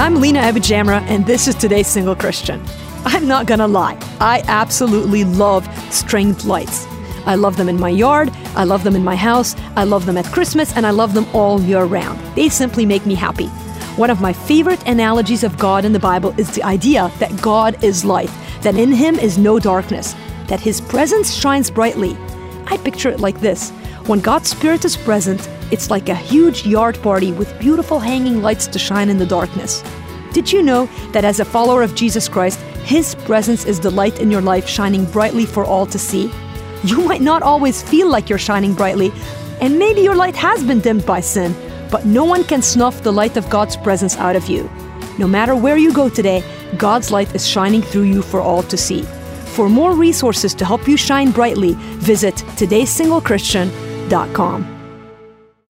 I'm Lina AbuJamra, and this is today's Single Christian. I'm not gonna lie, I absolutely love stringed lights. I love them in my yard, I love them in my house, I love them at Christmas, and I love them all year round. They simply make me happy. One of my favorite analogies of God in the Bible is the idea that God is light, that in Him is no darkness, that His presence shines brightly. I picture it like this when God's Spirit is present, it's like a huge yard party with beautiful hanging lights to shine in the darkness. Did you know that as a follower of Jesus Christ, His presence is the light in your life shining brightly for all to see? You might not always feel like you're shining brightly, and maybe your light has been dimmed by sin, but no one can snuff the light of God's presence out of you. No matter where you go today, God's light is shining through you for all to see. For more resources to help you shine brightly, visit todaysinglechristian.com.